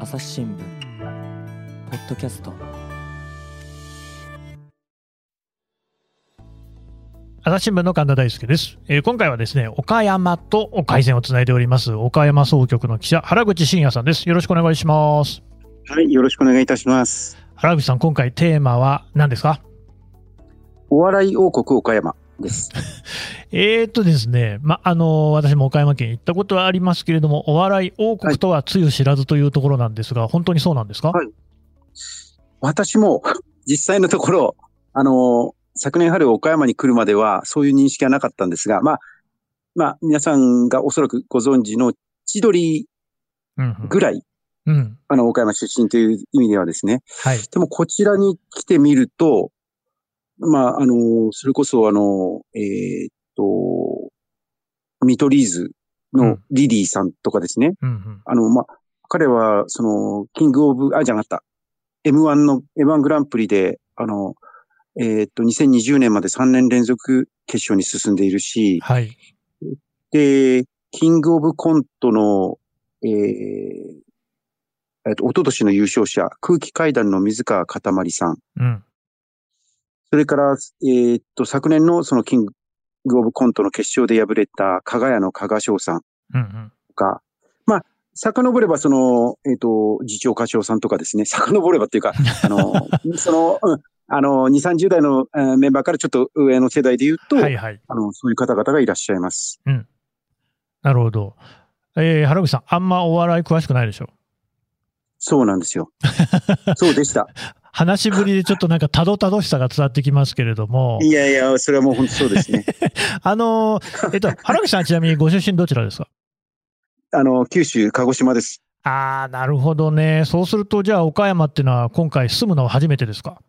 朝日新聞ポッドキャスト。朝日新聞の神田大輔です、えー今回はですね岡山と回線をつないでおります岡山総局の記者原口真也さんです。よろしくお願いします。はい、よろしくお願いいたします。原口さん今回テーマは何ですか？お笑い王国岡山です。えーとですね、ま、あの私も岡山県行ったことはありますけれども、お笑い王国とはつゆ知らずというところなんですが、本当にそうなんですか、はい私も 実際のところ、あの、昨年春岡山に来るまではそういう認識はなかったんですが、まあ、まあ、皆さんがおそらくご存知の千鳥うんぐらい、うん、うん。あの、岡山出身という意味ではですね。はい。でもこちらに来てみると、まあ、あの、それこそあの、えーっと、見取り図のリリーさんとかですね。うんうん。あの、まあ、彼は、その、キングオブ、あ、じゃなかった。M1 の、M1 グランプリで、あの、えーっと、2020年まで3年連続決勝に進んでいるし、はい。で、キングオブコントの、えー、えっと、一昨年の優勝者、空気階段の水川かたまりさん。うん。それから、えーっと、昨年のそのキングオブコントの決勝で敗れた、加賀屋の加賀翔さんうんうん。とか、まあ、遡ればその、えーっと、次長歌唱さんとかですね、遡ればっていうか、あの、その、うん、あの、2、30代のえーメンバーからちょっと上の世代で言うと、はいはい。あの、そういう方々がいらっしゃいます。なるほど。えー、原口さん、あんまお笑い詳しくないでしょ？そうなんですよ。そうでした。話しぶりでちょっとなんかたどたどしさが伝わってきますけれども、いやいや、それはもう本当そうですね。あのー、えっと、原口さんちなみにご出身どちらですか？あの、九州、鹿児島です。ああ、なるほどね。そうすると、じゃあ、岡山っていうのは、今回住むのは初めてですか？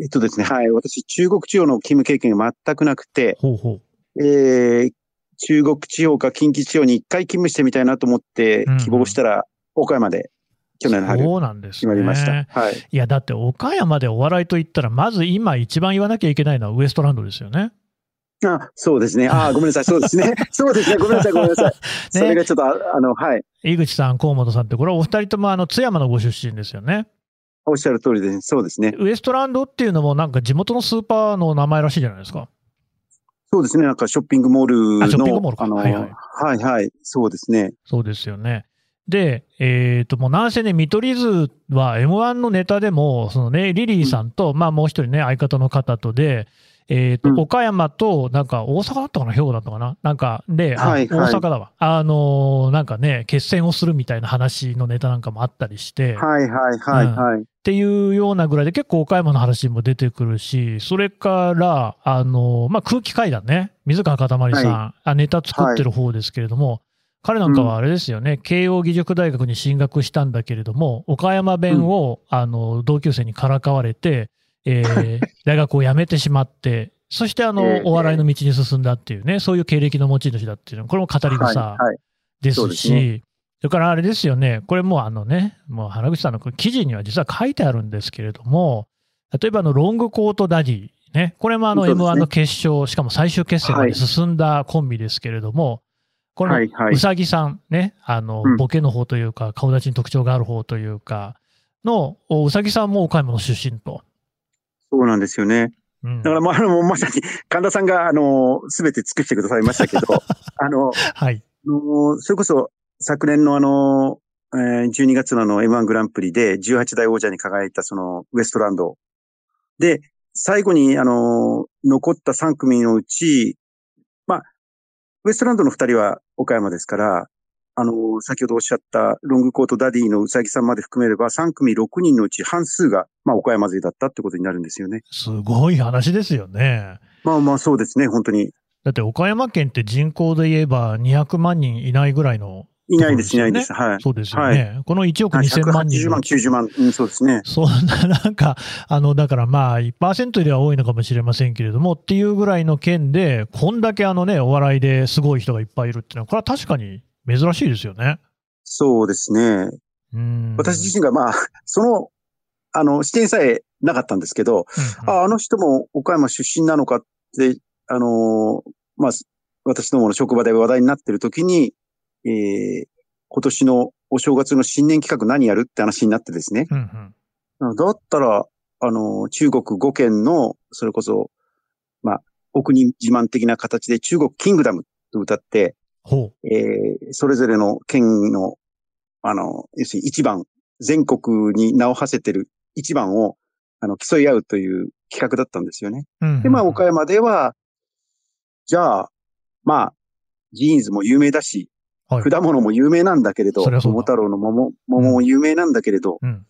えっとですね、はい。私、中国地方の勤務経験が全くなくて、ほうほう。えー、中国地方か近畿地方に一回勤務してみたいなと思って希望したら、岡山で去年の春そうなんです決まりました。ね。はい。いや、だって岡山でお笑いといったら、まず今一番言わなきゃいけないのはウエストランドですよね。あ、そうですね。あ、ごめんなさい。そうですね。そうですね。ごめんなさい。ごめんなさい。それがちょっと、ああの、はい。井口さん、河本さんって、これはお二人ともあの津山のご出身ですよね。おっしゃる通りです。そうですね。ウエストランドっていうのも、なんか地元のスーパーの名前らしいじゃないですか。そうですね。なんかショッピングモールの、あショッピングモールかの、はいはいはいはい。そうですね。そうですよね。で、えっ、と、もうなんせね、見取り図は M1 のネタでも、そのね、リリーさんと、まあもう一人ね、相方の方とで、えっ、と、うん。岡山と、なんか大阪だったかな、兵庫だったかななんか、で、あはいはい。大阪だわ。あのーなんかね、決戦をするみたいな話のネタなんかもあったりして、はいはいはいはい。っていうようなぐらいで結構岡山の話も出てくるし、それから、あの、まあ、空気階段ね、水川かたまりさん、はあネタ作ってる方ですけれども、彼なんかはあれですよね、慶応義塾大学に進学したんだけれども、岡山弁を、あの、同級生にからかわれて、えー 大学を辞めてしまって、そしてあの、ええお笑いの道に進んだっていうね、そういう経歴の持ち主だっていうの、これも語りはい草はい。ですそうですし、ね。それからあれですよね、これもうあのね、もう原口さんの記事には実は書いてあるんですけれども、例えばあのロングコートダディ、ね、これもあのそうですね。M1 の決勝、しかも最終決戦まで進んだコンビですけれども、このうさぎさんね、あのうんボケの方というか、顔立ちに特徴がある方というか、のおうさぎさんも岡山の出身と。そうなんですよね。うんだから、まあ、まさに、神田さんが、あの、すべて尽くしてくださいましたけど、あの、はい。あのそれこそ、昨年のあの、えー12月のあの M1 グランプリで18代王者に輝いたそのウエストランド。で、最後にあの、残った3組のうち、まあ、ウエストランドの2人は岡山ですから、あの、先ほどおっしゃったロングコートダディのうさぎさんまで含めれば3組6人のうち半数が、まあ、岡山勢だったってことになるんですよね。すごい話ですよね。まあまあそうですね、本当に。だって岡山県って人口で言えば200万人いないぐらいのいないです、いないです。はい。そうですよね。この1億2000万人180の万、90万、うん、そうですね。そんななんか、あの、だからまあ、1%では多いのかもしれませんけれども、っていうぐらいの県で、こんだけあのね、お笑いですごい人がいっぱいいるっていうのは、これは確かに珍しいですよね。そうですね。うん。私自身がまあ、その、あの、視点さえなかったんですけど、うんああの人も岡山出身なのかって、あの、まあ、私どもの職場で話題になってる時に、えー、今年のお正月の新年企画何やるって話になってですね。うんうん。だったら、あの、中国5県の、それこそ、まあ、お国自慢的な形で中国キングダムと歌って、ほえーそれぞれの県の、あの、要するに一番、全国に名を馳せてる一番を、あの、競い合うという企画だったんですよね。う。うんうんで、まあ、岡山では、じゃあ、まあ、ジーンズも有名だし、はい果物も有名なんだけれど、桃太郎の桃、桃も有名なんだけれど、うん。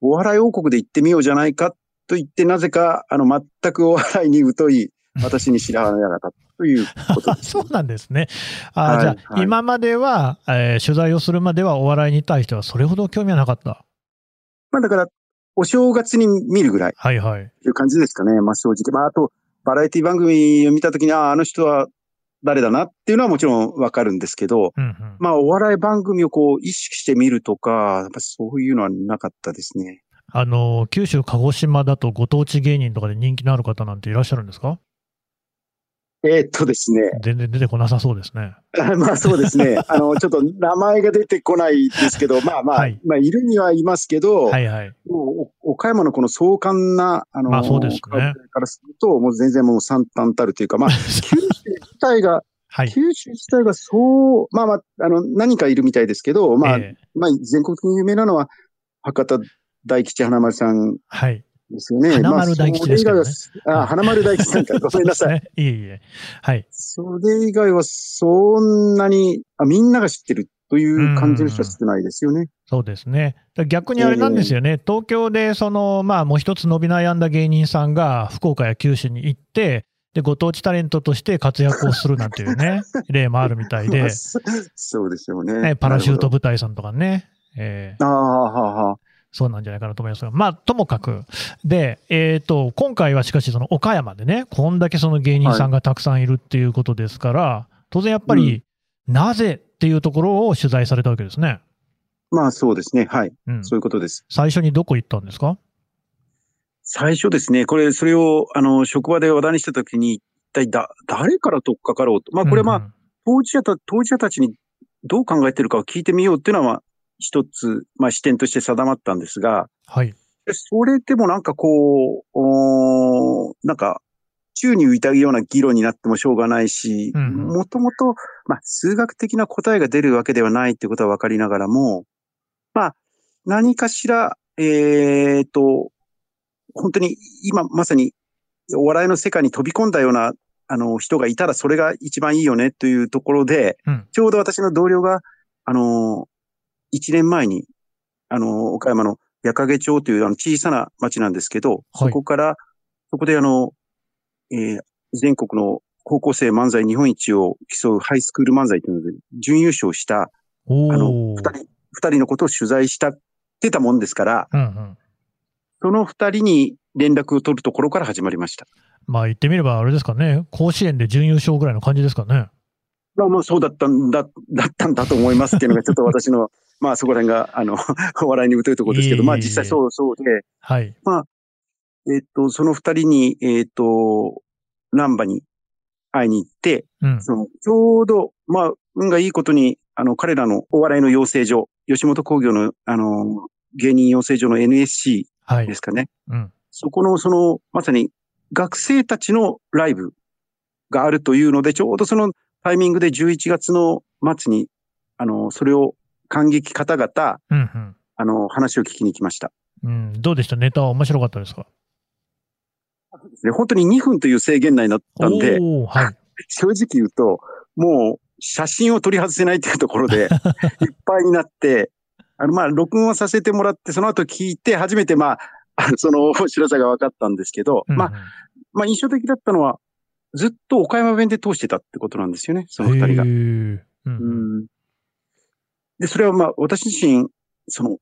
お笑い王国で行ってみようじゃないかと言って、なぜか、あの、全くお笑いに疎い、私に白羽の矢が立ったということです。そうなんですね。あーはいじゃあ、はい今までは、えー取材をするまではお笑いに対してはそれほど興味はなかった。まあだから、お正月に見るぐらいはいはい。という感じですかね。まあ正直。まああと、バラエティ番組を見たときに、ああ、あの人は誰だなっていうのはもちろんわかるんですけど、うんうん。まあお笑い番組をこう意識して見るとか、やっぱそういうのはなかったですね。あの、九州、鹿児島だとご当地芸人とかで人気のある方なんていらっしゃるんですか？えーっとですね。全然出てこなさそうですね。まあそうですね。あの、ちょっと名前が出てこないですけど、まあまあ、はいまあいるにはいますけど、はいはい。もうお岡山のこの壮観な、あの、まあそうですねからすると、もう全然もう惨憺たるというか、まあ、九州自体が、はい。九州自体がそう、まあまあ、あの、何かいるみたいですけど、まあ、ええまあ、全国的に有名なのは、博多大吉花丸さんはい。ですよね。花丸大吉ですけどねまあそれ以外はあ、花丸大吉さんか。ごめんなさい。いえいえ。はい。それ以外はそんなに、あみんなが知ってるという感じの人は少ないですよね。そうですね。逆にあれなんですよね、東京でその、まあ、もう一つ伸び悩んだ芸人さんが福岡や九州に行って、でご当地タレントとして活躍をするなんていうね、例もあるみたいまであ、そそうでしょうね。ねパラシュート部隊さんとかね、えーああ、は。そうなんじゃないかなと思いますが、まあ、ともかく、で、えっ、と、今回はしかし、その岡山でね、こんだけその芸人さんがたくさんいるっていうことですから、当然やっぱり、なぜっていうところを取材されたわけですね。まあそうですね。はい。うん。そういうことです。最初にどこ行ったんですか最初ですね、これ、それを、あの、職場で話題にしたときに、一体だ、誰から取っかかろうと。まあこれはまあ、うん当事者た、当事者たちにどう考えてるかを聞いてみようっていうのは、まあ、一つ、まあ視点として定まったんですが、はい。でそれでもなんかこう、おーなんか、宙に浮いたような議論になってもしょうがないし、もともと、まあ、数学的な答えが出るわけではないってことは分かりながらも、まあ、何かしら、えーと、本当に今まさにお笑いの世界に飛び込んだような、あの、人がいたらそれが一番いいよねというところで、うん。ちょうど私の同僚が、あの、一年前に、あの、岡山の矢掛町というあの小さな町なんですけど、そこから、そこであの、えー全国の高校生漫才日本一を競うハイスクール漫才というので、準優勝した、おあの、ー。二人、二人のことを取材したってたもんですから、うんうん。その二人に連絡を取るところから始まりました。まあ言ってみればあれですかね、甲子園で準優勝ぐらいの感じですかね。まあもうそうだったんだ、だったんだと思いますっていうのがちょっと私の、まあそこら辺が、あの、お 笑いに疎いところですけど、まあ実際そうそうで、はい。えっと、その二人に、えっと、南波に会いに行って、うん。その、ちょうど、まあ、運がいいことに、あの、彼らのお笑いの養成所、吉本工業の、あの、芸人養成所の NSC はいで。すかね。うん。そこの、その、まさに、学生たちのライブがあるというので、ちょうどそのタイミングで11月の末に、あの、それを感激方々、うんうん。あの、話を聞きに来ました。うん、どうでした？ネタは面白かったですか？で本当に2分という制限内だったんで、はい。正直言うと、もう写真を取り外せないというところで、いっぱいになって、あの、まあ、録音はさせてもらって、その後聞いて、初めて、まあ、その面白さが分かったんですけど、うんうん。まあ、まあ、印象的だったのは、ずっと岡山弁で通してたってことなんですよね、その二人が。うん。で、それはまあ、私自身、その、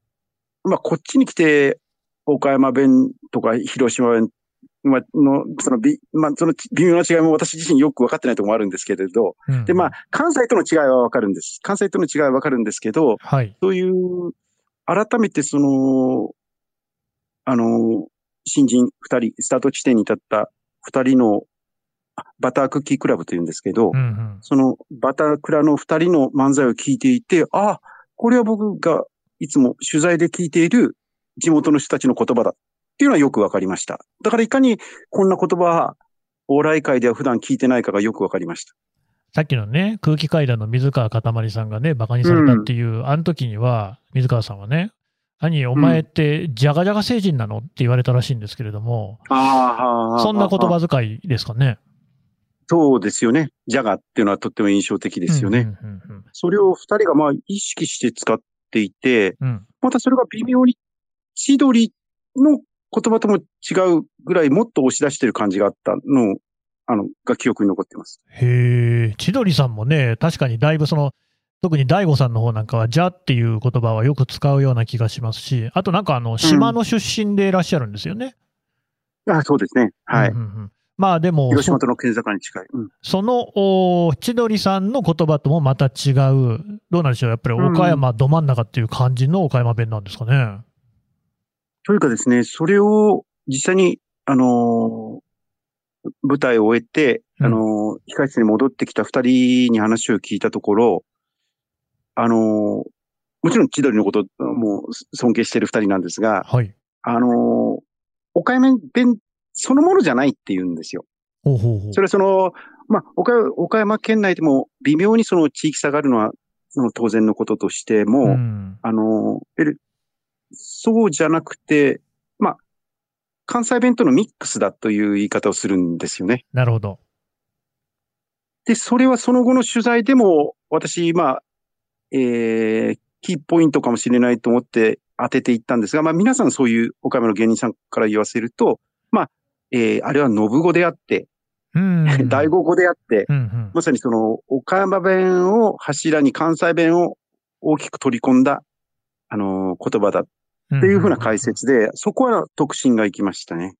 まあ、こっちに来て、岡山弁とか広島弁まあの、そのび、まあ、その微妙な違いも私自身よく分かってないところもあるんですけれど、うんで、まあ、関西との違いは分かるんです。関西との違いは分かるんですけど、はい。そういう、改めてその、あの、新人二人、スタート地点に立った二人の、バタークッキークラブと言うんですけど、うんうん。そのバタークラの二人の漫才を聞いていて、あ、これは僕がいつも取材で聞いている地元の人たちの言葉だっていうのはよくわかりました。だからいかにこんな言葉は、お笑い界では普段聞いてないかがよくわかりました。さっきのね、空気階段の水川かたまりさんがね、バカにされたっていう、あの時には、水川さんはね、兄、お前って、じゃがじゃが星人なの？って言われたらしいんですけれども、ああ、そんな言葉遣いですかね。そうですよね。ジャガっていうのはとっても印象的ですよね。うんうんそれを二人がまあ意識して使っていて、うんうん。またそれが微妙に千鳥の言葉とも違うぐらいもっと押し出してる感じがあったのを、あの、が記憶に残ってます。へえ、千鳥さんもね、確かにだいぶその、特に大悟さんの方なんかは、じゃっていう言葉はよく使うような気がしますし、あとなんかあの、島の出身でいらっしゃるんですよね。あそうですね。はい。うんうんうんまあでも、広島との県境に近い。うんその、お千鳥さんの言葉ともまた違う、どうなんでしょう、やっぱり岡山ど真ん中っていう感じの岡山弁なんですかね。というかですね、それを実際に、あのー舞台を終えて、うんあのー控室に戻ってきた二人に話を聞いたところ、あのーもちろん千鳥のことも尊敬している二人なんですが、はい。あのー岡山弁そのものじゃないって言うんですよ。ほうほうほう。それはその、まあ、岡岡山県内でも微妙にその地域差があるのは、その当然のこととしても、うん。あの、そうじゃなくて、まあ、関西弁とのミックスだという言い方をするんですよね。なるほど。で、それはその後の取材でも、私、まあ、えー、キーポイントかもしれないと思って当てていったんですが、まあ皆さんそういう岡山の芸人さんから言わせると、まあ、えー、あれは信語であって、うん。大語語であって、うんうん。まさにその岡山弁を柱に関西弁を大きく取り込んだ、あのー言葉だっっていうふうな解説で、そこは特進がいきましたね。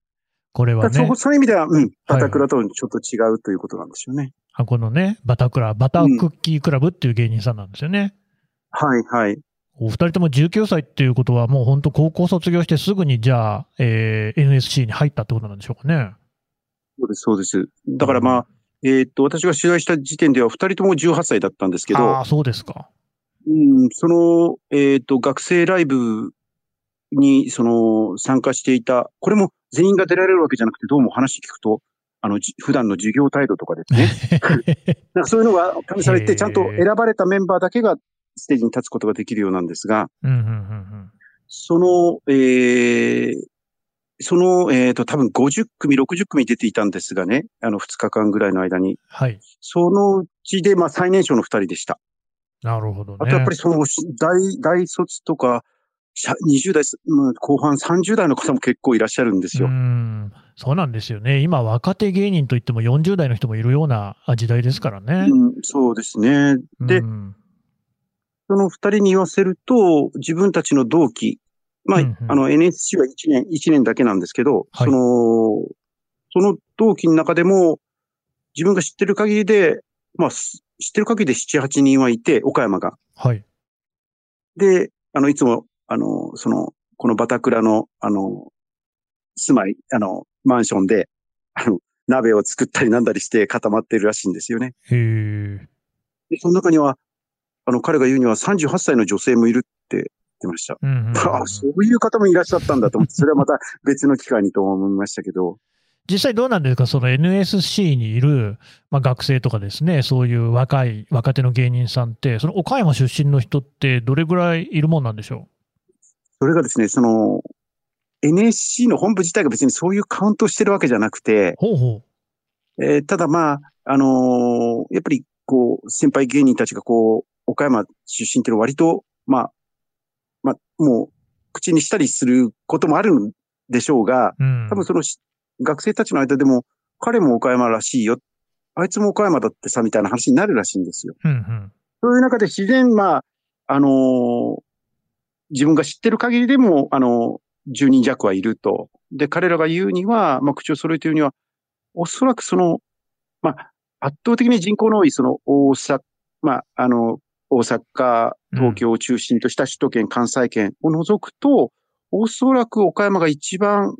これはねそういう意味では、うん、バタクラとちょっと違うということなんですよね。あこのね、バタクラ、バタークッキークラブっていう芸人さんなんですよね。はい、はい。お二人とも19歳っていうことは、もう本当高校卒業してすぐにじゃあ、えー NSC に入ったってことなんでしょうかね。そうです、そうです。だからまあ、えーっと、私が取材した時点では二人とも18歳だったんですけどああ、、そうですか。うん、その、えーっと、学生ライブに、その、参加していた、これも全員が出られるわけじゃなくて、どうも話聞くと、あの、じ普段の授業態度とかですね。なんかそういうのが加味されて、ちゃんと選ばれたメンバーだけがステージに立つことができるようなんですが。その、えーその、えっ、と、多分50組、60組出ていたんですがね、あの、2日間ぐらいの間に。はい。そのうちで、まあ、最年少の2人でした。なるほどね。あと、やっぱりその、大、大卒とか、20代、うん後半30代の方も結構いらっしゃるんですよ。うん、そうなんですよね。今、若手芸人といっても40代の人もいるような時代ですからね。うん、そうですね。でうんその2人に言わせると、自分たちの同期、まあ、うんうんあの、NSC は1年、一年だけなんですけど、はいその、その同期の中でも、自分が知ってる限りで、まあ、す知ってる限りで7、8人はいて、岡山が。はい。で、あの、いつも、あの、その、このバタクラの、あの、住まい、あの、マンションで、あの、鍋を作ったりなんだりして固まってるらしいんですよね。へえ。で、その中には、あの、彼が言うには38歳の女性もいるって言ってました。うんうんうんあそういう方もいらっしゃったんだと思って、それはまた別の機会にと思いましたけど、実際どうなんですか、その NSC にいる、まあ、学生とかですね、そういう若い、若手の芸人さんって、その岡山出身の人ってどれぐらいいるもんなんでしょそれがですね、その、NSC の本部自体が別にそういうカウントしてるわけじゃなくてう、ほうほえーただまあ、あのーやっぱりこう、先輩芸人たちがこう、岡山出身っていうのは割と、まあ、まあ、もう、口にしたりすることもあるんでしょうが、う。うん。多分そのし学生たちの間でも、彼も岡山らしいよ。あいつも岡山だってさ、みたいな話になるらしいんですよ。うんうん。そういう中で自然、まあ、あのー自分が知ってる限りでも、あのー10人弱はいると。で、彼らが言うには、まあ、口を揃えて言うには、おそらくその、まあ、圧倒的に人口の多い、その、大阪、まあ、あの、大阪、東京を中心とした首都圏、関西圏を除くと、おそらく岡山が一番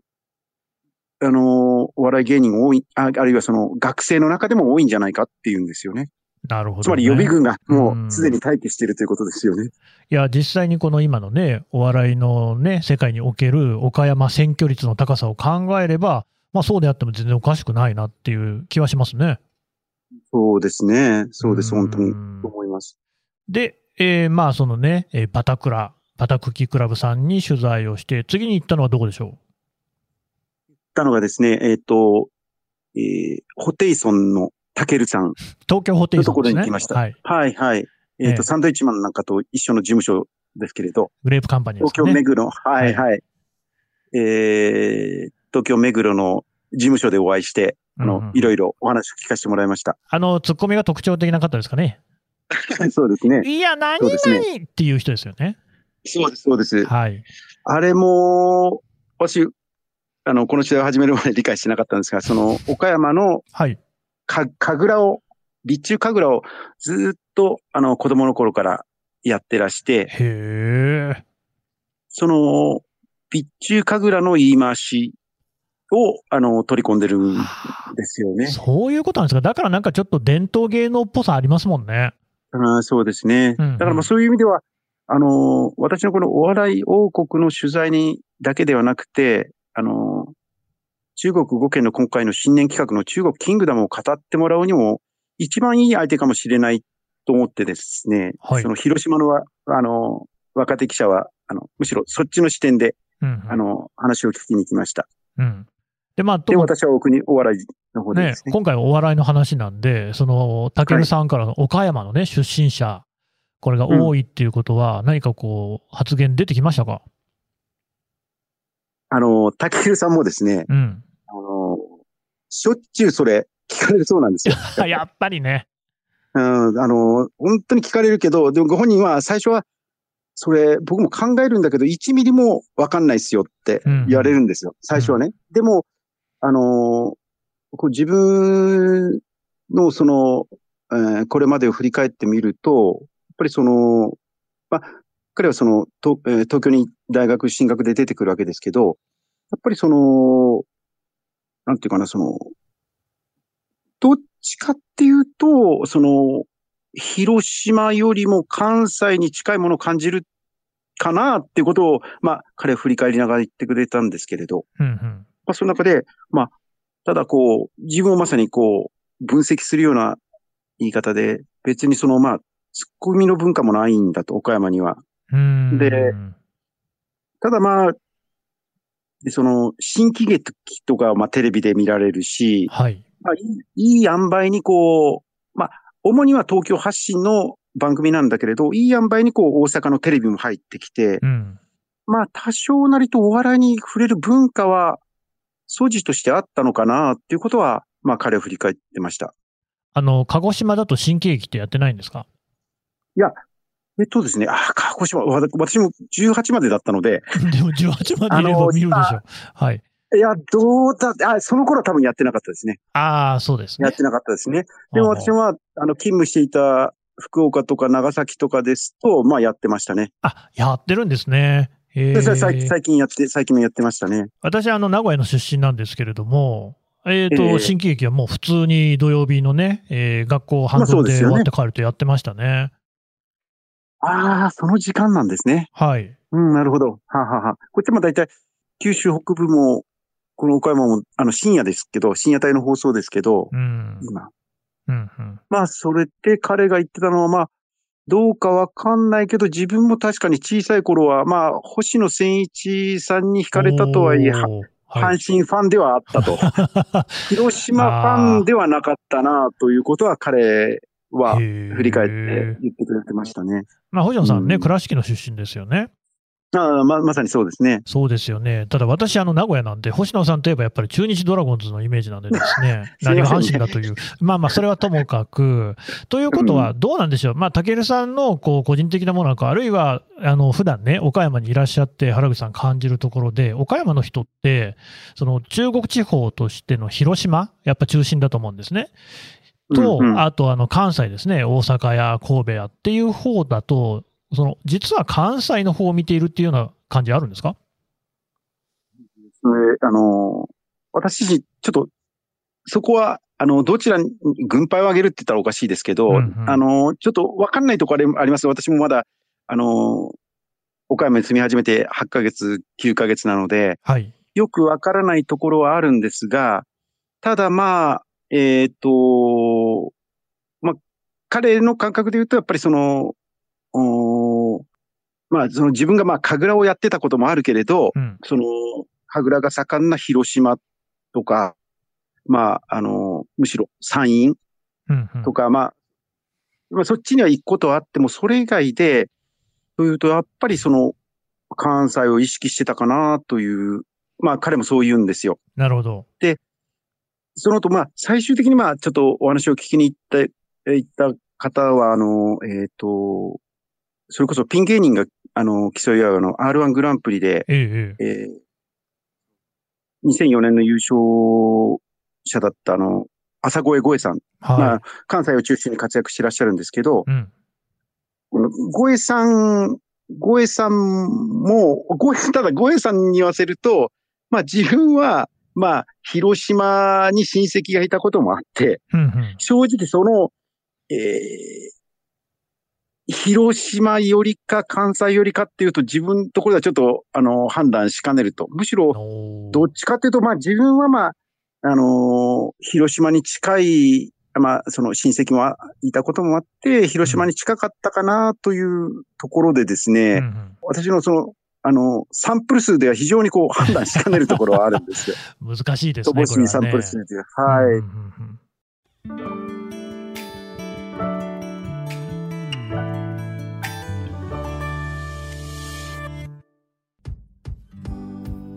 あの、お笑い芸人が多い、ああるいはその学生の中でも多いんじゃないかっていうんですよね。なるほど、ね。つまり予備軍がもうすでに待機しているということですよね。いや、実際にこの今のね、お笑いのね、世界における岡山選挙率の高さを考えれば、まあそうであっても全然おかしくないなっていう気はしますね。そうですね。そうです、本当に。思います。で、えーまあそのね、えーバタクラ、バタクキクラブさんに取材をして、次に行ったのはどこでしょたのがですね、えっ、と、えーホテイソンのタケルさん。う東京ホテイソンですね。ところに来ましたはい。はいはい。えっ、と、ええサンドイッチマンなんかと一緒の事務所ですけれど、グレープカンパニーですね。京目黒、はいはい。えー東京目黒の事務所でお会いして、あの、いろいろお話を聞かせてもらいました。あの、ツッコミが特徴的な方ですかね。そうですね。いや、何？々そうですねっていう人ですよね。そうです、そうです。はい。あれも、私、あの、この時代を始めるまで理解してなかったんですが、その、岡山のはい。か、神楽を、備中神楽をずっと、あの、子供の頃からやってらして、へえ。その、備中神楽の言い回しを、あの、取り込んでるんですよね。そういうことなんですか？だからなんかちょっと伝統芸能っぽさありますもんね。あーそうですね。うんうんだからまあそういう意味では、あの、私のこのお笑い王国の取材にだけではなくて、あの、中国5県の今回の新年企画の中国キングダムを語ってもらうにも、一番いい相手かもしれないと思ってですね、はいその広島のわ、あの、若手記者は、あの、むしろそっちの視点で、うんうん、あの、話を聞きに来ました。うん。で、まあ、私は奥にお笑いの方でねね。今回お笑いの話なんで、その、たけるさんからの岡山のね、出身者、これが多いっていうことは、何かこう、発言出てきましたか？あの、竹広さんもですね、うん。しょっちゅうそれ聞かれるそうなんですよ。やっぱりね。うん、あの、本当に聞かれるけど、でもご本人は最初は、それ、僕も考えるんだけど、1ミリもわかんないっすよって言われるんですよ。最初はね。でも、あの、こう自分のその、えーこれまでを振り返ってみると、やっぱりその、まあ、彼はその、とえー東京に大学進学で出てくるわけですけど、やっぱりその、なんていうかな、その、どっちかっていうと、その、広島よりも関西に近いものを感じるかなっていうことを、まあ、彼は振り返りながら言ってくれたんですけれど、うんうん。まあ、その中で、まあ、ただこう、自分をまさにこう、分析するような言い方で、別にその、まあ、ツッコミの文化もないんだと、岡山には。うん。でただまあ、その、新喜劇とかはまあテレビで見られるし、はい。まあ、いい、いい塩梅にこう、まあ、主には東京発信の番組なんだけれど、いい塩梅にこう、大阪のテレビも入ってきて、うん。まあ、多少なりとお笑いに触れる文化は、素地としてあったのかなっていうことは、まあ、彼は振り返ってました。あの、鹿児島だと新喜劇ってやってないんですか？えっとですね、あ、鹿児島、わ私も18までだったので、でも18までいれば見るでしょ。はい。いや、どうだ、あ、その頃は多分やってなかったですね。ああ、そうですねやっ。てなかったですね。でも私は、あの、勤務していた福岡とか長崎とかですと、まあ、やってましたね。あ、やってるんですね。えでそれ最近最近やって、最近もやってましたね。私、あの、名古屋の出身なんですけれども、えっ、と、ええ新喜劇はもう普通に土曜日のね、えー学校半分うで終わって帰るとやってましたね。ああ、その時間なんですね。はい。うん、なるほど。はあはあはあこっちも大体、九州北部も、この岡山も、あの、深夜ですけど、深夜帯の放送ですけど、うん。今。うん、うん。まあ、それって彼が言ってたのは、まあ、どうかわかんないけど、自分も確かに小さい頃は、まあ、星野千一さんに惹かれたとはいえ、阪神ファンではあったと。広島ファンではなかったな、ということは彼は振振り返って言ってくれてましたね。まあ、星野さんね、うん倉敷の出身ですよね。ああま、まさにそうですね。そうですよね。ただ私、あの、名古屋なんで、星野さんといえばやっぱり中日ドラゴンズのイメージなんでですね、す い何が阪神だという。まあまあ、それはともかく。ということは、どうなんでしょう。まあ、武さんの、こう、個人的なものなのか、あるいは、あの、普段ね、岡山にいらっしゃって、原口さん感じるところで、岡山の人って、その、中国地方としての広島、やっぱ中心だと思うんですね。と、うんうん。あとあの関西ですね、大阪や神戸やっていう方だと、その実は関西の方を見ているっていうような感じあるんですか？それあの、私自身、ちょっと、そこは、あの、どちらに軍配を上げるって言ったらおかしいですけど、うんうん。あの、ちょっとわかんないところあります。私もまだ、あの、岡山に住み始めて8ヶ月、9ヶ月なので、はい。よくわからないところはあるんですが、ただまあ、えっ、と、まあ、彼の感覚で言うと、やっぱりその、まあ、その自分がまあ、神楽をやってたこともあるけれど、うん。その、神楽が盛んな広島とか、まあ、あの、むしろ山陰うんうんとか、まあ、まあ、そっちには行くことはあっても、それ以外で、というと、やっぱりその、関西を意識してたかなという、まあ、彼もそう言うんですよ。なるほど。その後、まあ、最終的にまあ、ちょっとお話を聞きに行った、え行った方は、あの、えっ、と、それこそピン芸人が、あの、競い合うあの、R1 グランプリで、ええええ。えー2004年の優勝者だったあの、朝越ゴエさん。まはあ、関西を中心に活躍してらっしゃるんですけど、い。うん。このゴエさん、ゴエさんも、ゴエ、ただゴエさんに言わせると、まあ自分は、まあ、広島に親戚がいたこともあって、うんうん。正直その、えー広島よりか関西よりかっていうと自分のところではちょっと、あの、判断しかねると。むしろ、どっちかっていうと、まあ自分はまあ、あのー広島に近い、まあその親戚もいたこともあって、広島に近かったかなというところでですね、うんうん私のその、あの、サンプル数では非常にこう判断しかねるところはあるんですよ。難しいですね。乏しいサンプルこれはね数で。はい。うんうんうん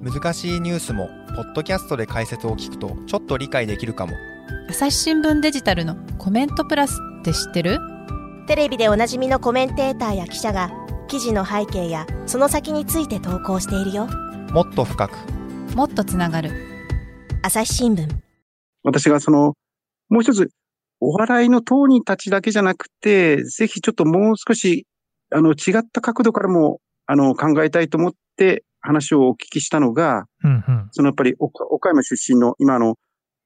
難しいニュースもポッドキャストで解説を聞くとちょっと理解できるかも朝日新聞デジタルのコメントプラスって知ってる？テレビでおなじみのコメンテーターや記者が記事の背景やその先について投稿しているよ。もっと深く。もっとつながる。朝日新聞。私がその、もう一つ、お笑いの当人たちだけじゃなくて、ぜひちょっともう少し、あの、違った角度からも、あの、考えたいと思って話をお聞きしたのが、うんうん。そのやっぱり岡岡山出身の今の、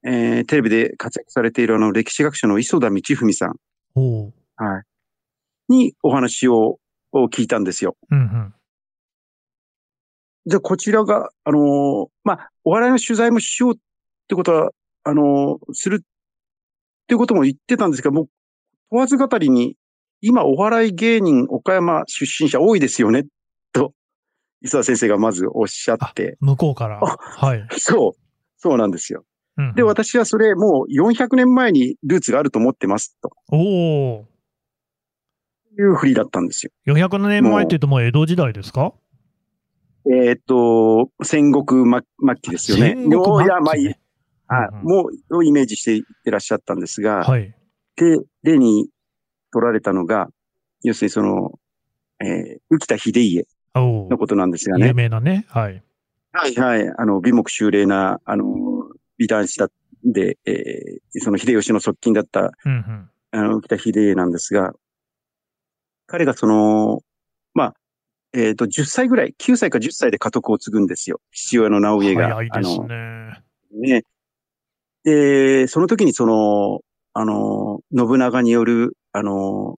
えーテレビで活躍されているあの歴史学者の磯田道文さん、はい、にお話をを聞いたんですよ。うんうんじゃあこちらが、あのーまあ、お笑いの取材もしようってことは、あのーするってことも言ってたんですけど、もう問わず語りに、今お笑い芸人岡山出身者多いですよね、と、磯田先生がまずおっしゃって、向こうから。あはい。そう、そうなんですよ。うんうんで、私はそれもう400年前にルーツがあると思ってます、とおお。いう振りだったんですよ。400年前っていうともう江戸時代ですか？えーっと、戦国末末期ですよね。戦国末期ねいやまあいいはいもう、をイメージしていってらっしゃったんですが、はい。で、例に取られたのが、要するにその、えー浮田秀家。のことなんですが有ね。名なね。はい。はいはい。あの、美目秀麗な、あの、美男子だで、えーその秀吉の側近だった、うんうん。あの、浮田秀家なんですが、彼がその、まあ、えっ、と、10歳ぐらい、9歳か10歳で家督を継ぐんですよ。父親の直家が。早いですあの、ね。ね。で、その時にその、あの、信長による、あの、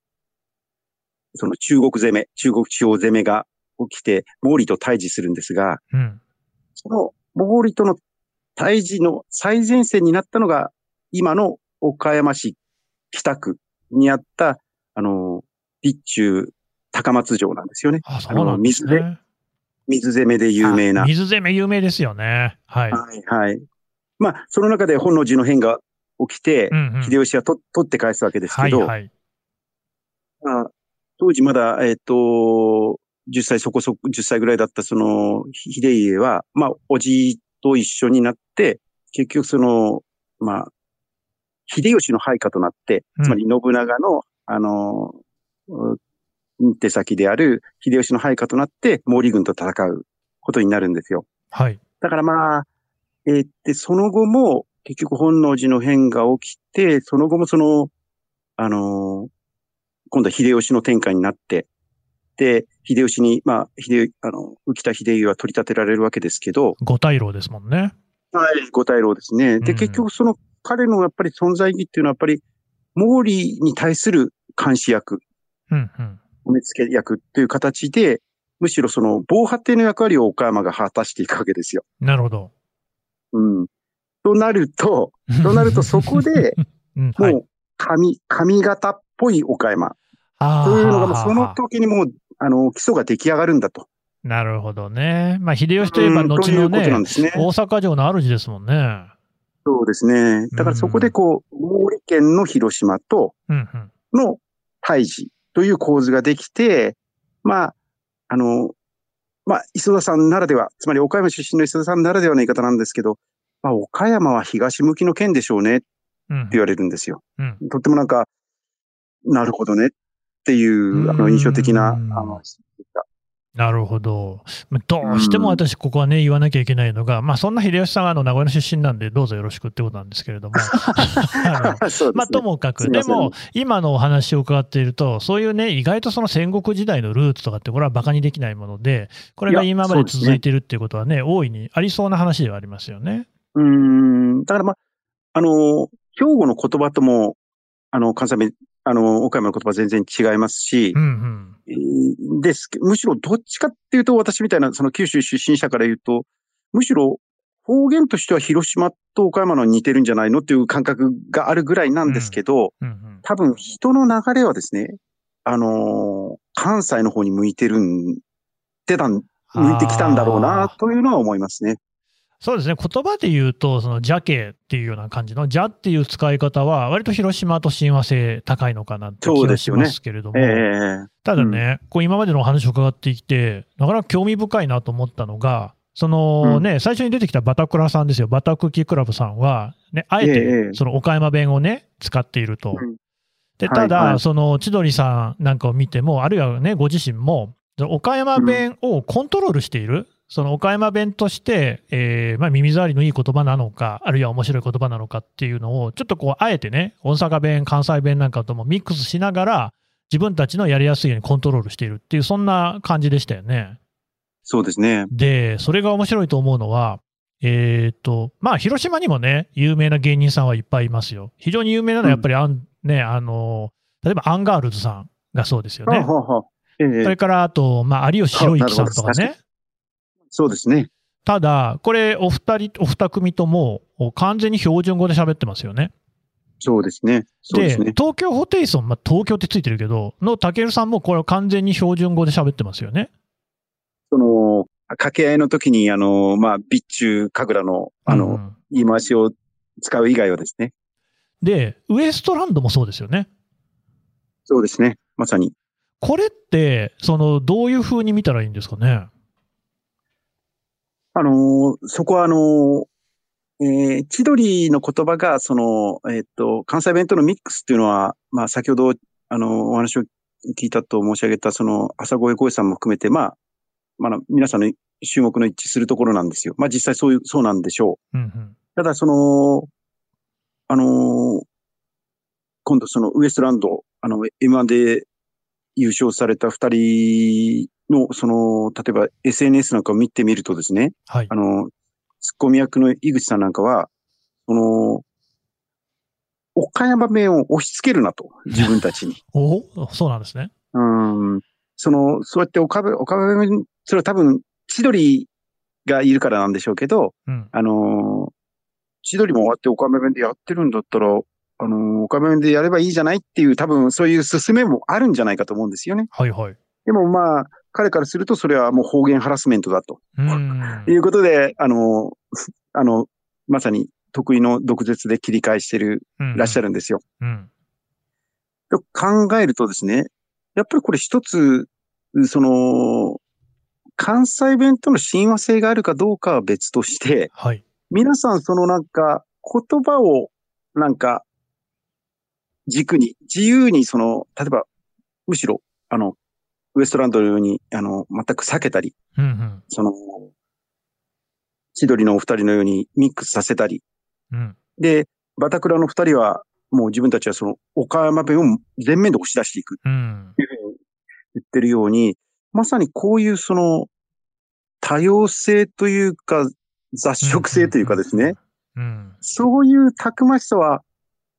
その中国攻め、中国地方攻めが起きて、毛利と対峙するんですが、うん。その毛利との対峙の最前線になったのが、今の岡山市北区にあった、あの、備中高松城なんですよね。あ、そうなんですね。水攻めで有名なあ。水攻め有名ですよね。はい。はい、はい。まあ、その中で本能寺の変が起きて、うんうん。秀吉はと取って返すわけですはけど、いはい。まあ当時まだ、えっ、と、10歳そこそこ、10歳ぐらいだったその、秀家は、まあ、おじと一緒になって、結局その、まあ、秀吉の配下となって、うんつまり信長の、あの、う手先である秀吉の配下となって、毛利軍と戦うことになるんですよ。はい。だからまあ、えーで、その後も、結局本能寺の変が起きて、その後もその、あのー今度は秀吉の天下になって、で、秀吉に、まあ、秀、あの、浮田秀家は取り立てられるわけですけど、五大老ですもんね。はい、五大郎ですね。で、うん結局その彼のやっぱり存在意義っていうのはやっぱり、毛利に対する監視役、うんうん。お目付け役っていう形で、むしろその防波堤の役割を岡山が果たしていくわけですよ。なるほど。うん。となると、となるとそこで。もう、髪、髪型っぽい岡山。というのが、その時にもう、あの、基礎が出来上がるんだと。なるほどね。まあ、秀吉といえばうん後のということなんね、ですね。大阪城の主ですもんね。そうですね。だからそこでこう、毛利県の広島とうんうん。の対峙という構図ができて、まあ、あの、まあ、磯田さんならでは、つまり岡山出身の磯田さんならではの言い方なんですけど、まあ、岡山は東向きの県でしょうねってうん言われるんですよ。うん。とってもなんか、なるほどねっていう、あの、うん印象的な、あの、なるほど。まあどうしても私、ここはね、言わなきゃいけないのが、まあ、そんな秀吉さんはあの名古屋の出身なんで、どうぞよろしくってことなんですけれども。あね。まあ、ともかく、でも、今のお話を伺っていると、そういうね、意外とその戦国時代のルーツとかって、これは馬鹿にできないもので、これが今まで続いてるっていうことはね、大いにありそうな話ではありますよね。うーん。だからまあ、あの、兵庫の言葉とも、あの、関西弁、あの、岡山の言葉全然違いますしう、んうん。えーですけ。むしろどっちかっていうと、私みたいな、その九州出身者から言うと、むしろ方言としては広島と岡山の似てるんじゃないのっていう感覚があるぐらいなんですけど、うんうん。多分人の流れはですね、あのー関西の方に向いてるん、てたん、向いてきたんだろうな、というのは思いますね。そうですね、言葉で言うと、その邪気っていうような感じの、邪っていう使い方は、割と広島と親和性高いのかなって気がしますけれども、ええただね、こう今までのお話を伺ってきて、なかなか興味深いなと思ったのが、そのね、最初に出てきたバタクラさんですよ、バタクキクラブさんは、ね、あええてえその岡山弁をね、使っていると。うん。で、ただ、はい。はいその千鳥さんなんかを見ても、あるいはね、ご自身も、岡山弁をコントロールしている、その岡山弁として、えーまあ、耳障りのいい言葉なのか、あるいは面白い言葉なのかっていうのを、ちょっとこう、あえてね、大阪弁、関西弁なんかともミックスしながら、自分たちのやりやすいようにコントロールしているっていう、そんな感じでしたよね。そうですね。で、それが面白いと思うのは、えっ、と、まあ、広島にもね、有名な芸人さんはいっぱいいますよ。非常に有名なのはやっぱりあん、ね、あの、例えばアンガールズさんがそうですよね。ええそれから、あと、まあ、有吉弘行さんとかね。そうですね。ただ、これ、お二人、お二組とも、完全に標準語で喋ってますよね。そうですね。そうでですね。東京ホテイソン、まあ、東京ってついてるけど、のタケルさんもこれ完全に標準語で喋ってますよね。その、掛け合いの時に、あの、まあ、備中神楽の、あの、うん言い回しを使う以外はですね。で、ウエストランドもそうですよね。そうですね。まさに。これって、その、どういう風に見たらいいんですかね？あのーそこはあのーえー千鳥の言葉が、その、えっ、と、関西弁とのミックスっていうのは、まあ、先ほど、あの、お話を聞いたと申し上げた、その、朝声声さんも含めて、まあ、まあ、皆さんの注目の一致するところなんですよ。まあ、実際そういう、そうなんでしょう。うんうん。ただ、その、あのー今度そのウエストランド、あの、M1 で優勝された二人の、その、例えば SNS なんかを見てみるとですね、はいあ。の、ツッコミ役の井口さんなんかは、その、岡山弁を押し付けるなと、自分たちに。おそうなんですね。うん。その、そうやって岡部、岡部弁、それは多分、千鳥がいるからなんでしょうけど、うん。あのー千鳥も終わって岡山弁でやってるんだったら、あのー岡山弁でやればいいじゃないっていう多分そういう勧めもあるんじゃないかと思うんですよね。はいはい。でもまあ、彼からするとそれはもう方言ハラスメントだとうん。いうことで、あのーあの、まさに得意の毒舌で切り返してる、らっしゃる。るんですよ。うん。よく考えるとですね、やっぱりこれ一つ、その、関西弁との親和性があるかどうかは別として、はい。皆さんそのなんか言葉をなんか軸に自由にその、例えばむしろあの、ウエストランドのようにあの、全く避けたり、うんうん。その、千鳥のお二人のようにミックスさせたり、うん。で、バタクラの二人はもう自分たちはその岡山弁を全面で押し出していくうん。っていうふうに言ってるように、まさにこういうその多様性というか、雑食性というかですね、うん。そういうたくましさは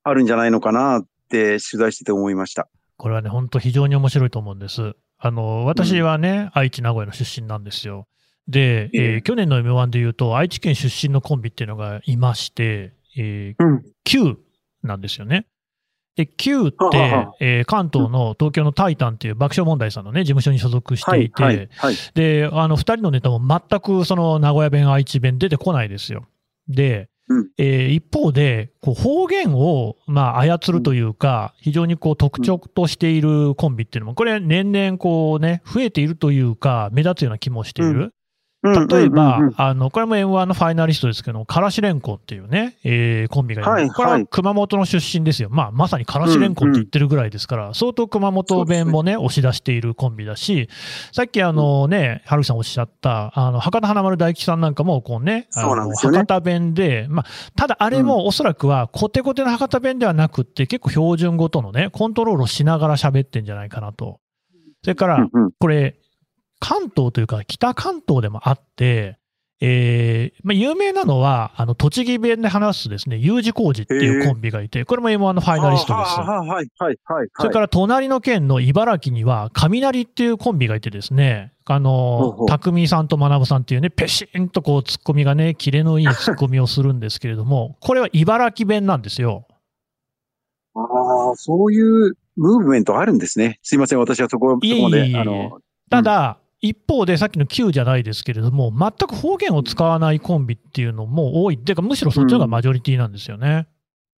あるんじゃないのかなって取材してて思いました。これはね、本当非常に面白いと思うんです。あの、私はね、愛知、名古屋の出身なんですよ。で、えーええ去年の M1 で言うと、愛知県出身のコンビっていうのがいまして、えーうん。Q なんですよね。で、Q って、はははえー関東の東京のタイタンっていう爆笑問題さんのね、事務所に所属していて、はい、はい。で、あの、二人のネタも全くその名古屋弁、愛知弁出てこないですよ。で、うんえー一方で、こう方言を、まあ、操るというか、非常にこう特徴としているコンビっていうのも、これ年々こうね、増えているというか、目立つような気もしている。例えば、あの、これも M1 のファイナリストですけど、からしれんこんっていうね、えーコンビがいる。はいこれははい熊本の出身ですよ。まあ、まさにからしれんこんって言ってるぐらいですから、相当熊本弁もね、押し出しているコンビだし、さっきあのね、春樹さんおっしゃった、あの、博多華丸大吉さんなんかも、こうね、あの、博多弁で、まあ、ただあれもおそらくは、コテコテの博多弁ではなくって、結構標準語とのね、コントロールをしながら喋ってんじゃないかなと。それから、これ、関東というか、北関東でもあって、えーまあ、有名なのは、あの、栃木弁で話すですね、U 字工事っていうコンビがいて、これも M1 のファイナリストです。はい、はい、はい、はい。それから隣の県の茨城には、雷っていうコンビがいてですね、あの匠さんと学さんっていうね、ペシンとこう、ツッコミがね、キレのいいツッコミをするんですけれども、これは茨城弁なんですよ。ああ、そういうムーブメントあるんですね。すいません、私はそこ、まで、えいえあの、ただ、一方でさっきの Q じゃないですけれども、全く方言を使わないコンビっていうのも多い。てか、むしろそっちの方がマジョリティなんですよね。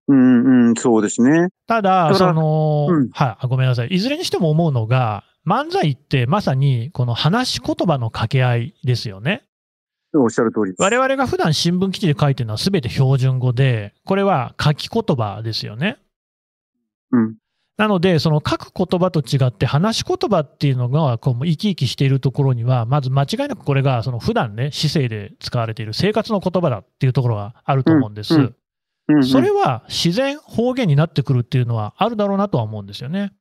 うん、うん、そうですね。ただ、ただその、うんはいあ、ごめんなさい。いずれにしても思うのが、漫才ってまさにこの話し言葉の掛け合いですよね。おっしゃる通りです。我々が普段新聞記事で書いてるのは全て標準語で、これは書き言葉ですよね。うん。なので、その書く言葉と違って、話し言葉っていうのがこう生き生きしているところには、まず間違いなくこれがその普段ね、市政で使われている生活の言葉だっていうところがあると思うんです。うんうんうんそれは自然方言になってくるっていうのはあるだろうなとは思うんですよね。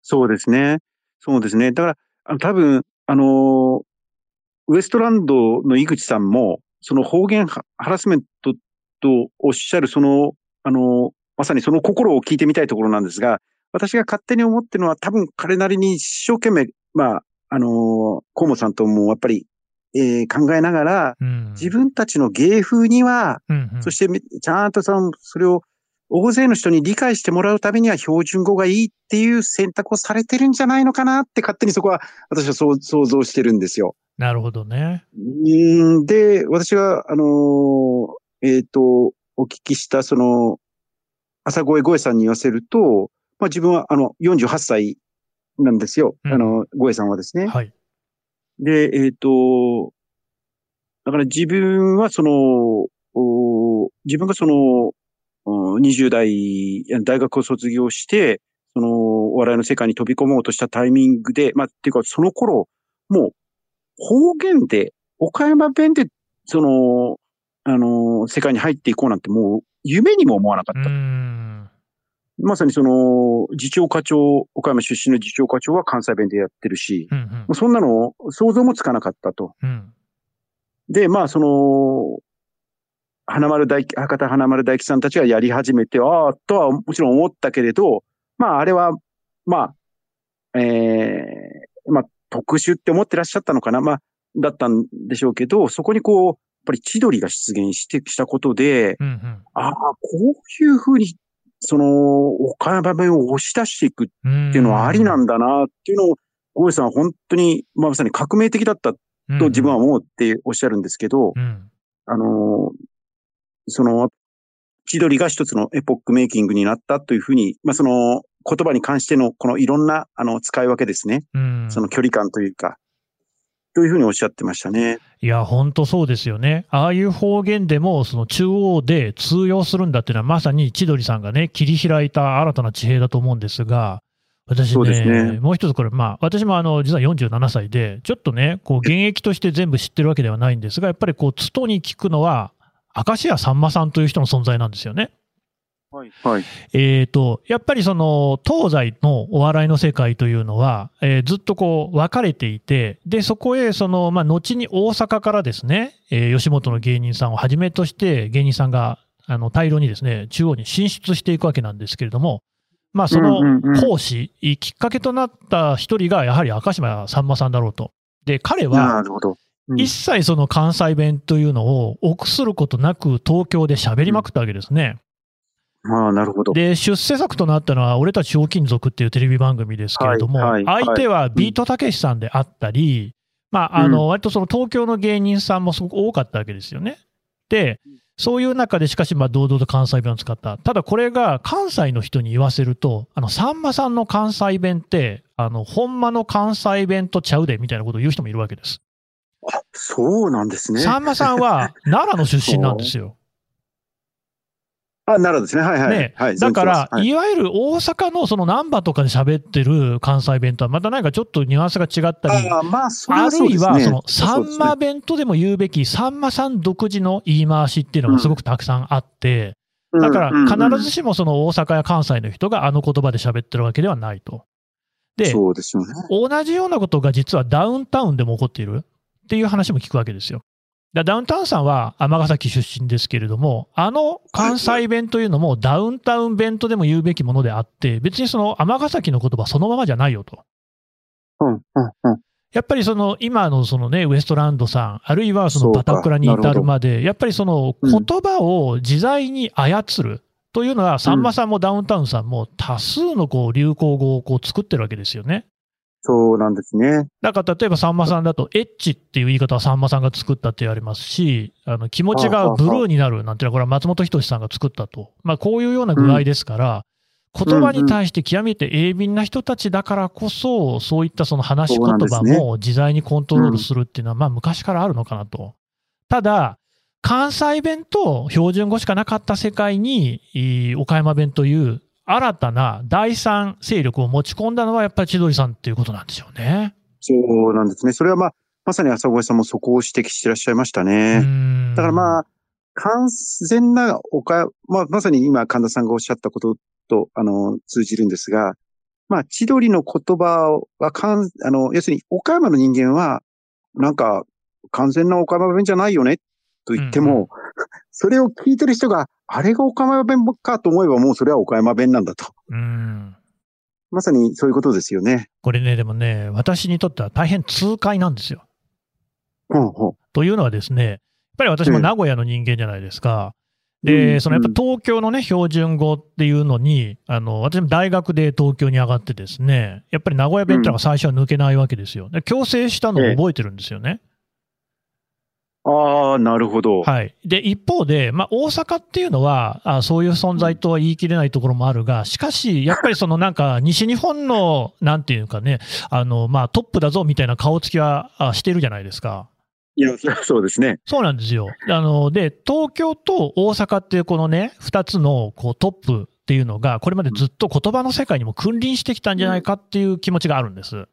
そうですね。そうですね。だから、あの多分、あのーウエストランドの井口さんも、その方言ハハラスメントとおっしゃる、その、あのーまさにその心を聞いてみたいところなんですが、私が勝手に思ってるのは、多分彼なりに一生懸命、まあ、あのー河本さんともやっぱり、えー考えながら、うん、自分たちの芸風には、うんうんそしてめ、ちゃんとその、それを大勢の人に理解してもらうためには標準語がいいっていう選択をされてるんじゃないのかなって勝手にそこは私はそう想像してるんですよ。なるほどね。で、私が、あのーえっ、と、お聞きしたその、朝声声さんに言わせると、まあ自分はあの48歳なんですよ。うんあの、声さんはですね。はい。で、えっ、と、だから自分はその、お自分がその、お20代、大学を卒業して、その、お笑いの世界に飛び込もうとしたタイミングで、まあ、っていうか、その頃、もう、方言で、岡山弁で、その、あの、世界に入っていこうなんて、もう、夢にも思わなかうった。ん。まさにその、次長課長、岡山出身の次長課長は関西弁でやってるし、うんうんそんなの想像もつかなかったと。うん。で、まあ、その、花丸大吉、博多花丸大吉さんたちがやり始めて、ああ、とはもちろん思ったけれど、まあ、あれは、まあ、ええまあ、特殊って思ってらっしゃったのかな、まあ、だったんでしょうけど、そこにこう、やっぱり千鳥が出現してきたことで、うんうんああ、こういうふうに、その、岡山弁を押し出していくっうん。ていうのはありなんだな、っていうのを、ゴエさんは本当に、まあ、まさに革命的だったと自分は思うっておっしゃるんですけど、うん。あの、その、千鳥が一つのエポックメイキングになったというふうに、まあ、その言葉に関してのこのいろんな、あの、使い分けですね。うん。その距離感というか、というふうにおっしゃってましたね。いや、本当そうですよね。ああいう方言でも、その中央で通用するんだっていうのは、まさに千鳥さんがね、切り開いた新たな地平だと思うんですが、私ね、ねもう一つこれ、まあ、私もあの、実は47歳で、ちょっとね、こう、現役として全部知ってるわけではないんですが、やっぱりこう、つとに聞くのは、明石家さんまさんという人の存在なんですよね。はい。はい。えーと、やっぱりその、東西のお笑いの世界というのは、えーずっとこう、分かれていて、で、そこへ、その、まあ、後に大阪からですね、えー吉本の芸人さんをはじめとして、芸人さんが、あの、大量にですね、中央に進出していくわけなんですけれども、まあ、そのうんうんうん講師、きっかけとなった一人が、やはり赤島さんまさんだろうと。で、彼はな、るほど。うん一切その関西弁というのを臆することなく東京で喋りまくったわけですね。ああ、なるほど。で、出世作となったのは、俺たちひょうきん族っていうテレビ番組ですけれども、はいはい相手はビートたけしさんであったり、まあ、あの、割とその東京の芸人さんもすごく多かったわけですよね。で、そういう中でしかし、まあ、堂々と関西弁を使った。ただこれが関西の人に言わせると、あの、さんまさんの関西弁って、あの、ほんまの関西弁とちゃうで、みたいなことを言う人もいるわけです。あ、そうなんですね。さんまさんは奈良の出身なんですよ。あ、なるですね。はいはい。ねはい、だから、はいいわゆる大阪のその難波とかで喋ってる関西弁とは、またなんかちょっとニュアンスが違ったり、ああ、まあ、それあはそうですね。るいは、その、そさんま弁とでも言うべき、さんまさん独自の言い回しっていうのがすごくたくさんあって、だからうんうんうん必ずしもその大阪や関西の人があの言葉で喋ってるわけではないと。で、そうですよね。同じようなことが実はダウンタウンでも起こっているっていう話も聞くわけですよ。だダウンタウンさんは尼崎出身ですけれども、あの関西弁というのもダウンタウン弁とでも言うべきものであって、別にその尼崎の言葉そのままじゃないよと。うん、うん、うん。やっぱりその今のそのね、ウエストランドさん、あるいはそのバタクラに至なるまで、やっぱりそのうん言葉を自在に操るというのは、さんまさんもダウンタウンさんも多数のこう流行語をこう作ってるわけですよね。そうなんですね。だから例えばさんまさんだと、エッチっていう言い方はさんまさんが作ったって言われますし、あの気持ちがブルーになるなんていうのは、これは松本人志さんが作ったと。まあこういうような具合ですから、言葉に対して極めて鋭敏な人たちだからこそ、そういったその話し言葉も自在にコントロールするっていうのは、まあ昔からあるのかなと。ただ、関西弁と標準語しかなかった世界に、岡山弁という新たな第三勢力を持ち込んだのはやっぱり千鳥さんっていうことなんでしょうね。そうなんですね。それはまあ、まさに朝越さんもそこを指摘してらっしゃいましたね。だからまあ、あ、完全な岡、まあ、まさに今神田さんがおっしゃったことと、あの、通じるんですが、まあ、千鳥の言葉はかん、あの、要するに岡山の人間は、なんか、完全な岡山弁じゃないよね、と言っても、うんうそれを聞いてる人が、あれが岡山弁かと思えばもうそれは岡山弁なんだと。うん。まさにそういうことですよね。これね、でもね、私にとっては大変痛快なんですよ。ほうほう。というのはですね、やっぱり私も名古屋の人間じゃないですか。で、うんそのやっぱ東京のね、標準語っていうのに、あの、私も大学で東京に上がってですね、やっぱり名古屋弁ってのが最初は抜けないわけですよ。で強制したのを覚えてるんですよね。ああ、なるほど。はい。で、一方で、まあ、大阪っていうのは、あそういう存在とは言い切れないところもあるが、しかし、やっぱりそのなんか、西日本の、なんていうかね、あの、まあ、トップだぞみたいな顔つきはあしてるじゃないですか。いや、そうですね。そうなんですよ。あの、で、東京と大阪っていうこのね、二つのこうトップっていうのが、これまでずっと言葉の世界にも君臨してきたんじゃないかっていう気持ちがあるんです。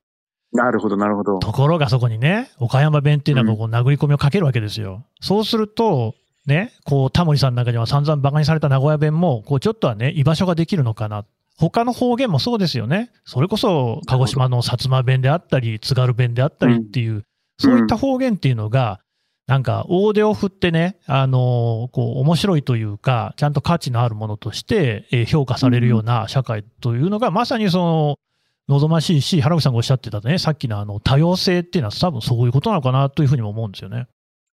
なるほど、なるほど。ところがそこにね、岡山弁っていうのがこう殴り込みをかけるわけですよ。そうすると、ね、こう、タモリさんの中では散々馬鹿にされた名古屋弁も、こう、ちょっとはね、居場所ができるのかな。他の方言もそうですよね。それこそ、鹿児島の薩摩弁であったり、津軽弁であったりっていう、そういった方言っていうのが、なんか、大手を振ってね、あのーこう、面白いというか、ちゃんと価値のあるものとして、えー評価されるような社会というのが、まさにその、望ましいし、原口さんがおっしゃってたね、さっきのあの、多様性っていうのは多分そういうことなのかなというふうにも思うんですよね。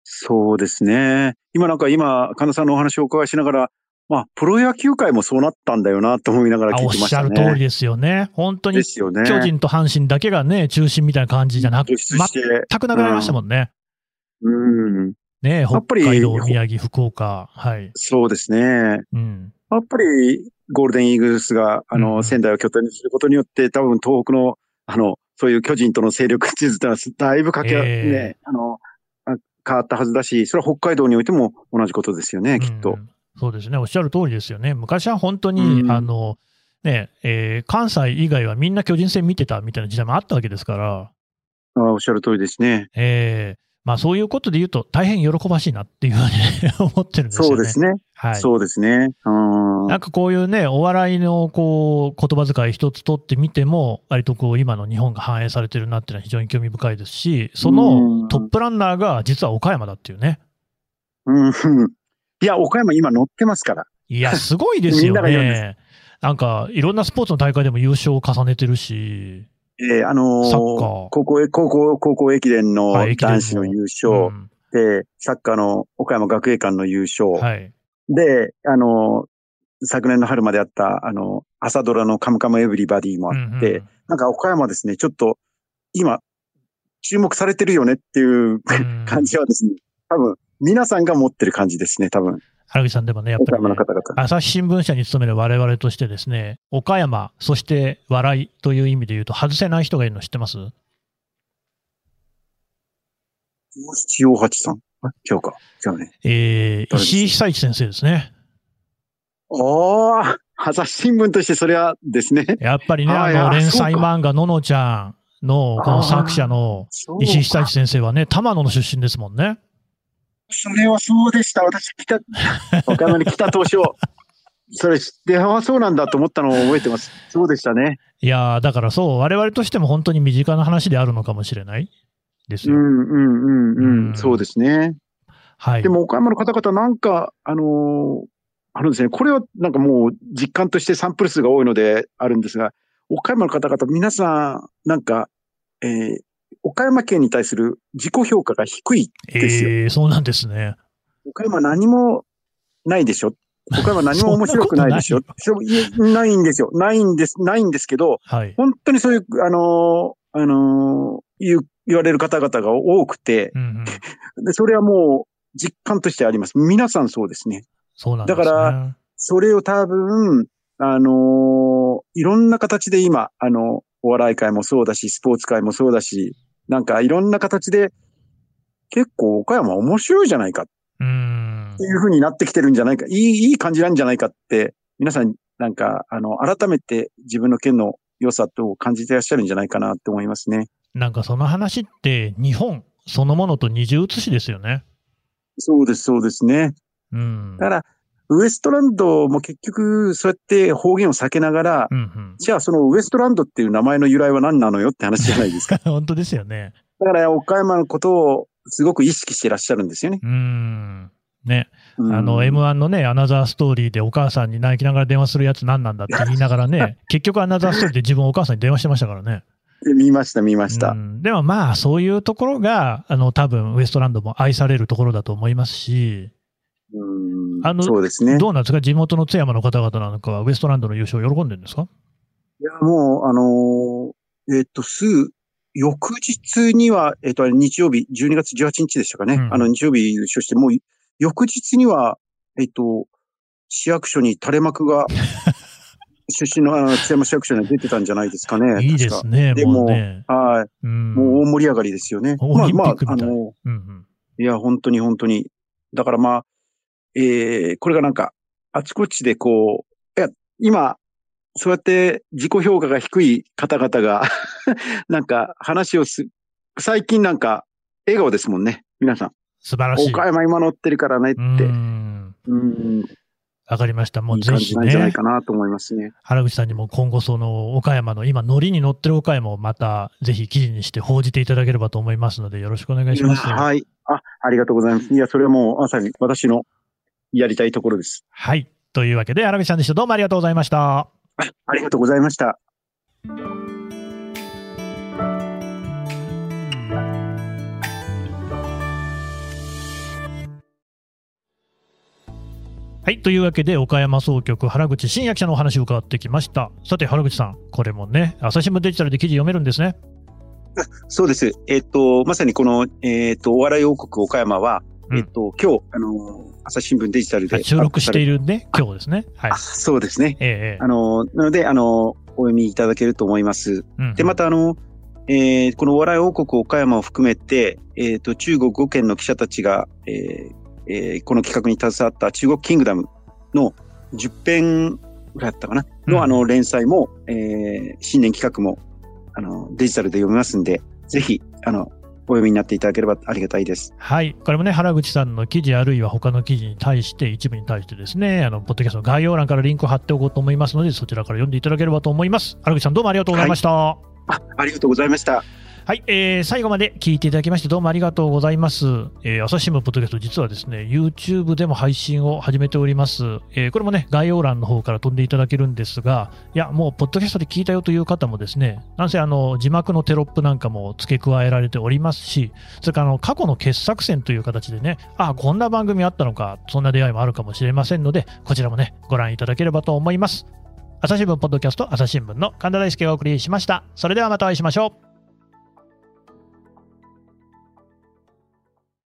そうですね。今なんか今、神田さんのお話をお伺いしながら、まあ、プロ野球界もそうなったんだよなと思いながらあおっ聞いてましね。したゃる通りですよね。本当に。巨人と阪神だけがね、中心みたいな感じじゃなく、て。全くなくなりましたもんね。うん。ねやっぱり北海道、宮城、福岡。はい。そうですね。うん。やっぱり、ゴールデンイーグルスが、あの、うん仙台を拠点にすることによって、多分東北の、あの、そういう巨人との勢力地図ってのは、だいぶかけ、ええね、あの、あ変わったはずだし、それは北海道においても同じことですよね、きっとう。んそうですね。おっしゃる通りですよね。昔は本当に、うんあの、ね、えー関西以外はみんな巨人戦見てたみたいな時代もあったわけですから、あおっしゃる通りですね。えーまあそういうことで言うと大変喜ばしいなっていうふうにね 思ってるんですよね。そうですね。はい。そうですね。うん。なんかこういうね、お笑いのこう言葉遣い一つ取ってみても、割とこう今の日本が反映されてるなっていうのは非常に興味深いですし、そのトップランナーが実は岡山だっていうね。うん。いや、岡山今乗ってますから。いや、すごいですよ みんな。なんか、いろんなスポーツの大会でも優勝を重ねてるし、えーあのー高校、高校、高校駅伝の男子の優勝、うん。で、サッカーの岡山学芸館の優勝、はい。で、あのー昨年の春まであった、あの、朝ドラのカムカムエブリバディもあって、うん。なんか岡山ですね、ちょっと、今、注目されてるよねっていううん。感じはですね、多分、皆さんが持ってる感じですね、多分、原口さんでもね、やっ岡ぱり、ね。朝日新聞社に勤める我々としてですね、岡山、そして笑いという意味で言うと外せない人がいるの知ってます？七王八さん？あ、違うか。違うね。えー、石井久一先生ですね。おー、朝日新聞としてそれはですね。やっぱりね、あの、連載漫画、ののちゃんの、この作者の石井久一先生はね、玉野の出身ですもんね。それはそうでした。私、北、岡山に来た当初、それ知って、ああ、そうなんだと思ったのを覚えてます。そうでしたね。いやーだからそう、我々としても本当に身近な話であるのかもしれないですよ。うん、うん、うん、ううんん。そうですね。はい。でも、岡山の方々なんか、あのーあるんですね。これはなんかもう実感としてサンプル数が多いのであるんですが、岡山の方々、皆さん、なんか、えー岡山県に対する自己評価が低いですよ。えー、そうなんですね。岡山何もないでしょ。岡山何も面白くないでしょ。そういえないんですよ。ないんです、ないんですけど、はい。本当にそういう、あのーあのー言われる方々が多くて、うんうん、でそれはもう実感としてあります。皆さんそうですね。そうなんですね。だからそれを多分、あのーいろんな形で今、あの、お笑い界もそうだし、スポーツ界もそうだし、なんかいろんな形で、結構岡山面白いじゃないかっうーんて。いう風になってきてるんじゃないか、いい、いい感じなんじゃないかって、皆さん、なんか、あの、改めて自分の県の良さと感じてらっしゃるんじゃないかなって思いますね。なんかその話って、日本そのものと二重写しですよね。そうです、そうですね。うん。だから、ウエストランドも結局、そうやって方言を避けながら、うんうん、じゃあそのウエストランドっていう名前の由来は何なのよって話じゃないですか。本当ですよね。だから岡山のことをすごく意識してらっしゃるんですよね。うーん。ね、うんあの、M1 のね、アナザーストーリーでお母さんに泣きながら電話するやつ何なんだって言いながらね、結局アナザーストーリーで自分お母さんに電話してましたからね。見ました、見ました。うんでもまあ、そういうところが、あの、多分ウエストランドも愛されるところだと思いますし、うんあのそうですね。どうなんですか？地元の津山の方々なんかはウエストランドの優勝喜んでるんですか？いや、もう、あのーえっ、と、すぐ、翌日には、えっ、と、日曜日、12月18日でしたかね。うんあの、日曜日優勝して、もう、翌日には、えっ、と、市役所に垂れ幕が、出身のあの津山市役所に出てたんじゃないですかね。いいですね、でももうね。はい。うん。もう大盛り上がりですよね。まあ、まあ、あの、うんうんいや、本当に本当に。だからまあ、えー、これがなんか、あちこちでこう、いや、今、そうやって自己評価が低い方々が、なんか話をす、最近なんか、笑顔ですもんね。皆さん。素晴らしい。岡山今乗ってるからねっうて。ん。うん。わかりました。もいうぜひねじなんじゃないか、なと思いますね。原口さんにも今後その岡山の今ノリに乗ってる岡山をまたぜひ記事にして報じていただければと思いますのでよろしくお願いします。はい。あ、ありがとうございます。いや、それはもうまさに私のやりたいところです。はい。というわけで原口さんでした。どうもありがとうございました。ありがとうございました。はい。というわけで、岡山総局、原口真也記者のお話を伺ってきました。さて、原口さん、これもね、朝日新聞デジタルで記事読めるんですね。そうです。えっ、と、まさにこの、えっ、と、お笑い王国岡山は、うんえっ、と、今日、あの、朝日新聞デジタルで。収録している。るね、今日ですね。はいあ。そうですね。ええええあの、なので、あの、お読みいただけると思います。うんで、また、あの、えーこのお笑い王国岡山を含めて、えっ、と、中国5県の記者たちが、えーえーこの企画に携わった中国キングダムの10編ぐらいだったかな？の、うんあの、連載も、えー新年企画も、あの、デジタルで読めますんで、ぜひ、あの、お読みになっていただければありがたいです。はい。これもね、原口さんの記事あるいは他の記事に対して、一部に対してですね、あの、ポッドキャストの概要欄からリンクを貼っておこうと思いますので、そちらから読んでいただければと思います。原口さんどうもありがとうございました。あありがとうございました。はい、えー最後まで聞いていただきましてどうもありがとうございます。えー朝日新聞ポッドキャスト実はですね、YouTube でも配信を始めております。えーこれもね、概要欄の方から飛んでいただけるんですが、いや、もうポッドキャストで聞いたよという方もですね、なんせあの、字幕のテロップなんかも付け加えられておりますし、それからあの、過去の傑作選という形でね、あ、こんな番組あったのか、そんな出会いもあるかもしれませんので、こちらもね、ご覧いただければと思います。朝日新聞ポッドキャスト朝日新聞の神田大輔がお送りしました。それではまたお会いしましょう。